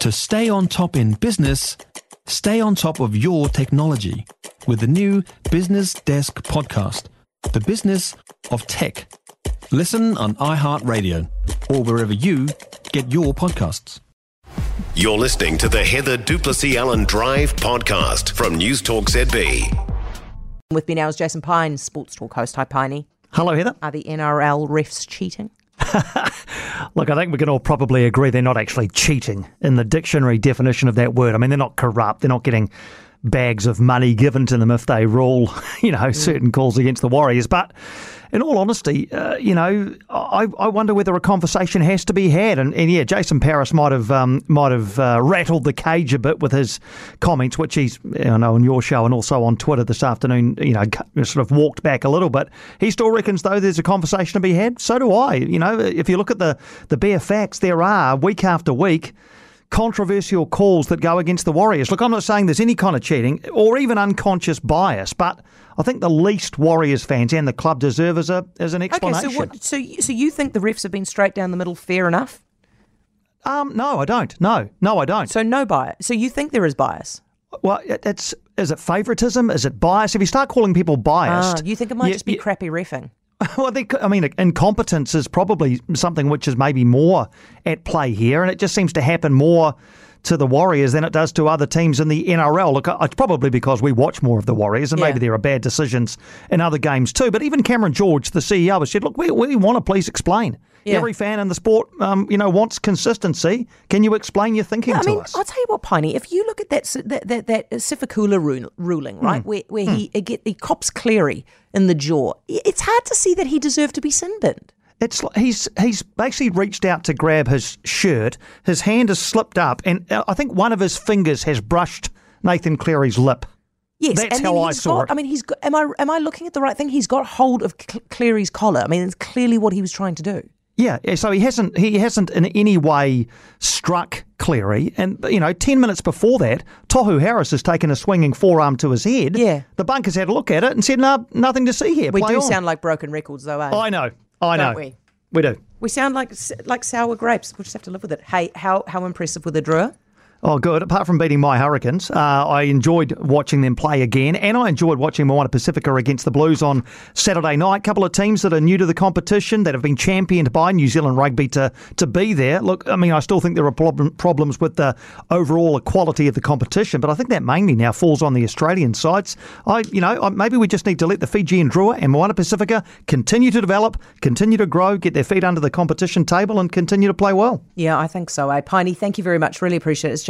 To stay on top in business, stay on top of your technology with the new Business Desk podcast, The Business of Tech. Listen on iHeartRadio or wherever you get your podcasts. You're listening to the Heather Duplessis Allen Drive podcast from News Talk ZB. With me now is Jason Pine, Sports Talk host. Hi, Piney. Hello, Heather. Are the NRL refs cheating? Look, I think we can all probably agree they're not actually cheating in the dictionary definition of that word. I mean, they're not corrupt. They're not getting bags of money given to them if they rule, you know, certain calls against the Warriors. But in all honesty, uh, you know, I, I wonder whether a conversation has to be had. And, and yeah, Jason Paris might have um, might have uh, rattled the cage a bit with his comments, which he's, I know, on your show and also on Twitter this afternoon, you know, sort of walked back a little bit. He still reckons, though, there's a conversation to be had. So do I. You know, if you look at the, the bare facts, there are week after week controversial calls that go against the Warriors. Look, I'm not saying there's any kind of cheating or even unconscious bias, but I think the least Warriors fans and the club deserve is, a, is an explanation. Okay, so, what, so, so you think the refs have been straight down the middle fair enough? Um, no, I don't. No, no, I don't. So no bias. So you think there is bias? Well, it, it's is it favouritism? Is it bias? If you start calling people biased, ah, you think it might you, just be you, crappy refing? Well, I think I mean incompetence is probably something which is maybe more at play here, and it just seems to happen more to the Warriors than it does to other teams in the NRL. Look, it's probably because we watch more of the Warriors, and yeah. maybe there are bad decisions in other games too. But even Cameron George, the CEO, has said, "Look, we, we want to please explain." Yeah. Every fan in the sport, um, you know, wants consistency. Can you explain your thinking yeah, I to mean, us? I'll tell you what, Piney. If you look at that that that, that Sifakula rule, ruling, right, mm. where where mm. he get the cops Cleary in the jaw, it's hard to see that he deserved to be sin binned. It's he's he's basically reached out to grab his shirt. His hand has slipped up, and uh, I think one of his fingers has brushed Nathan Cleary's lip. Yes, that's and how I saw got, it. I mean, he's got, am I am I looking at the right thing? He's got hold of Cleary's collar. I mean, it's clearly what he was trying to do. Yeah, so he hasn't he hasn't in any way struck Cleary, and you know, ten minutes before that, Tohu Harris has taken a swinging forearm to his head. Yeah, the bunkers had a look at it and said, "No, nothing to see here." We Play do on. sound like broken records, though. Eh? I know, I Don't know. We? we do. We sound like like sour grapes. We'll just have to live with it. Hey, how how impressive were the Drua? Oh, good. Apart from beating my Hurricanes, uh, I enjoyed watching them play again, and I enjoyed watching Moana Pacifica against the Blues on Saturday night. A couple of teams that are new to the competition that have been championed by New Zealand Rugby to to be there. Look, I mean, I still think there are problem, problems with the overall equality of the competition, but I think that mainly now falls on the Australian sides. I, you know, maybe we just need to let the Fijian Drua and Moana Pacifica continue to develop, continue to grow, get their feet under the competition table, and continue to play well. Yeah, I think so. Eh? Piney, thank you very much. Really appreciate it. It's